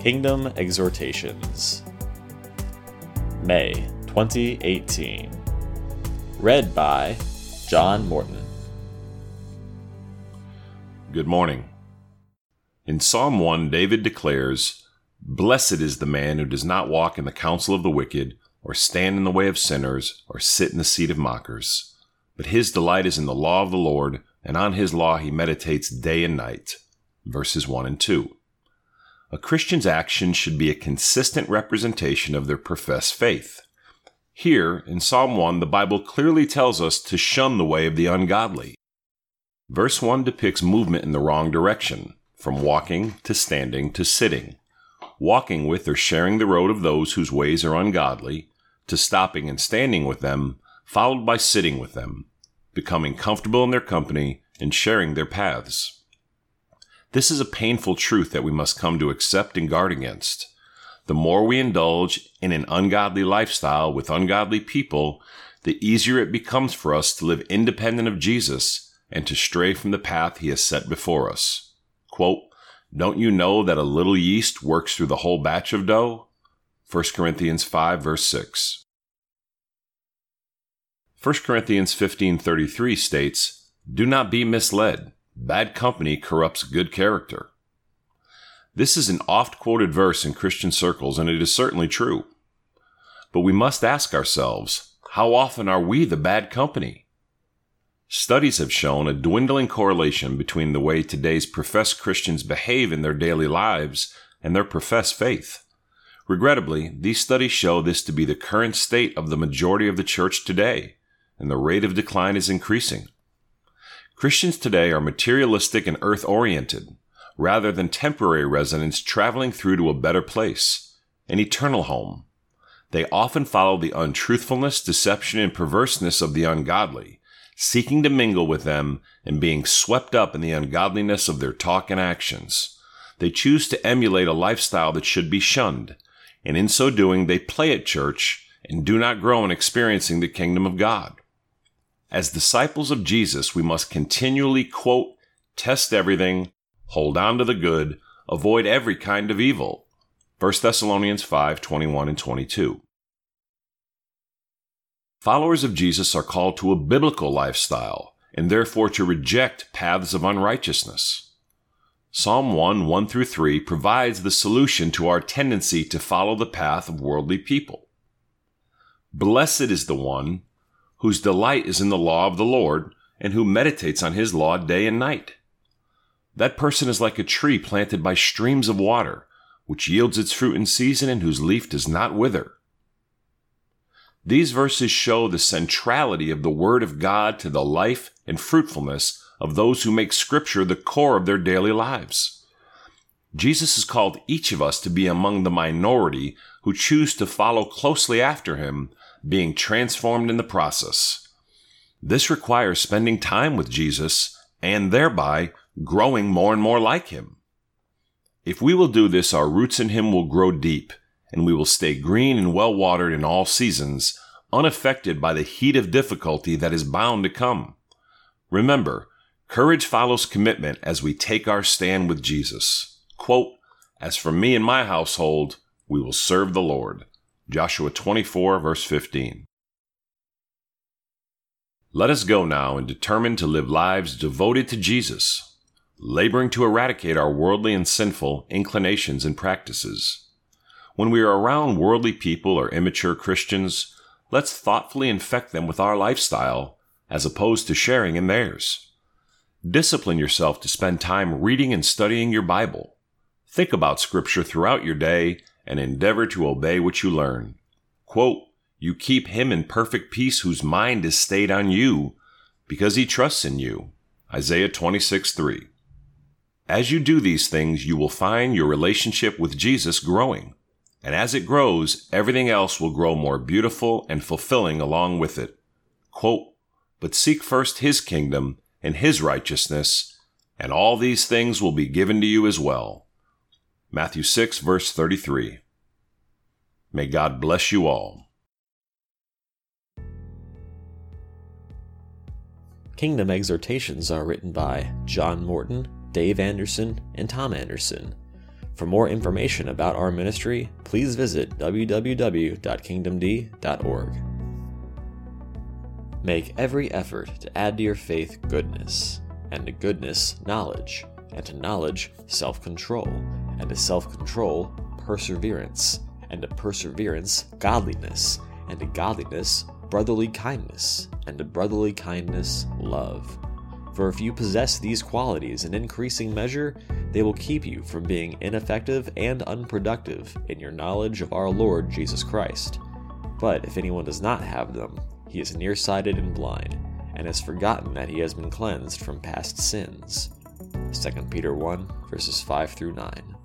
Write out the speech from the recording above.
Kingdom Exhortations, May 2018. Read by John Morton. Good morning. In Psalm 1, David declares, Blessed is the man who does not walk in the counsel of the wicked, or stand in the way of sinners, or sit in the seat of mockers. But his delight is in the law of the Lord, and on his law he meditates day and night. Verses 1 and 2. A Christian's actions should be a consistent representation of their professed faith. Here, in Psalm 1, the Bible clearly tells us to shun the way of the ungodly. Verse 1 depicts movement in the wrong direction, from walking to standing to sitting, walking with or sharing the road of those whose ways are ungodly, to stopping and standing with them, followed by sitting with them, becoming comfortable in their company and sharing their paths. This is a painful truth that we must come to accept and guard against. The more we indulge in an ungodly lifestyle with ungodly people, the easier it becomes for us to live independent of Jesus and to stray from the path he has set before us. Quote, Don't you know that a little yeast works through the whole batch of dough? 1 Corinthians 5 verse 6. 1 Corinthians 15:33 states, "Do not be misled. Bad company corrupts good character. This is an oft quoted verse in Christian circles, and it is certainly true. But we must ask ourselves how often are we the bad company? Studies have shown a dwindling correlation between the way today's professed Christians behave in their daily lives and their professed faith. Regrettably, these studies show this to be the current state of the majority of the church today, and the rate of decline is increasing. Christians today are materialistic and earth oriented, rather than temporary residents traveling through to a better place, an eternal home. They often follow the untruthfulness, deception, and perverseness of the ungodly, seeking to mingle with them and being swept up in the ungodliness of their talk and actions. They choose to emulate a lifestyle that should be shunned, and in so doing, they play at church and do not grow in experiencing the kingdom of God. As disciples of Jesus, we must continually quote, test everything, hold on to the good, avoid every kind of evil. 1 Thessalonians 5 21 and 22. Followers of Jesus are called to a biblical lifestyle and therefore to reject paths of unrighteousness. Psalm 1 1 through 3 provides the solution to our tendency to follow the path of worldly people. Blessed is the one whose delight is in the law of the Lord, and who meditates on his law day and night. That person is like a tree planted by streams of water, which yields its fruit in season and whose leaf does not wither. These verses show the centrality of the Word of God to the life and fruitfulness of those who make Scripture the core of their daily lives. Jesus has called each of us to be among the minority who choose to follow closely after him being transformed in the process. This requires spending time with Jesus and thereby growing more and more like Him. If we will do this, our roots in Him will grow deep and we will stay green and well watered in all seasons, unaffected by the heat of difficulty that is bound to come. Remember, courage follows commitment as we take our stand with Jesus. Quote, As for me and my household, we will serve the Lord. Joshua 24, verse 15. Let us go now and determine to live lives devoted to Jesus, laboring to eradicate our worldly and sinful inclinations and practices. When we are around worldly people or immature Christians, let's thoughtfully infect them with our lifestyle as opposed to sharing in theirs. Discipline yourself to spend time reading and studying your Bible. Think about Scripture throughout your day and endeavor to obey what you learn. Quote, you keep him in perfect peace whose mind is stayed on you because he trusts in you. Isaiah 26 3. As you do these things, you will find your relationship with Jesus growing. And as it grows, everything else will grow more beautiful and fulfilling along with it. Quote, but seek first his kingdom and his righteousness, and all these things will be given to you as well. Matthew 6, verse 33. May God bless you all. Kingdom Exhortations are written by John Morton, Dave Anderson, and Tom Anderson. For more information about our ministry, please visit www.kingdomd.org. Make every effort to add to your faith goodness, and to goodness, knowledge, and to knowledge, self control, and to self control, perseverance, and to perseverance, godliness, and to godliness, brotherly kindness, and to brotherly kindness, love. For if you possess these qualities in increasing measure, they will keep you from being ineffective and unproductive in your knowledge of our Lord Jesus Christ. But if anyone does not have them, he is nearsighted and blind, and has forgotten that he has been cleansed from past sins. 2 Peter 1, verses 5 through 9.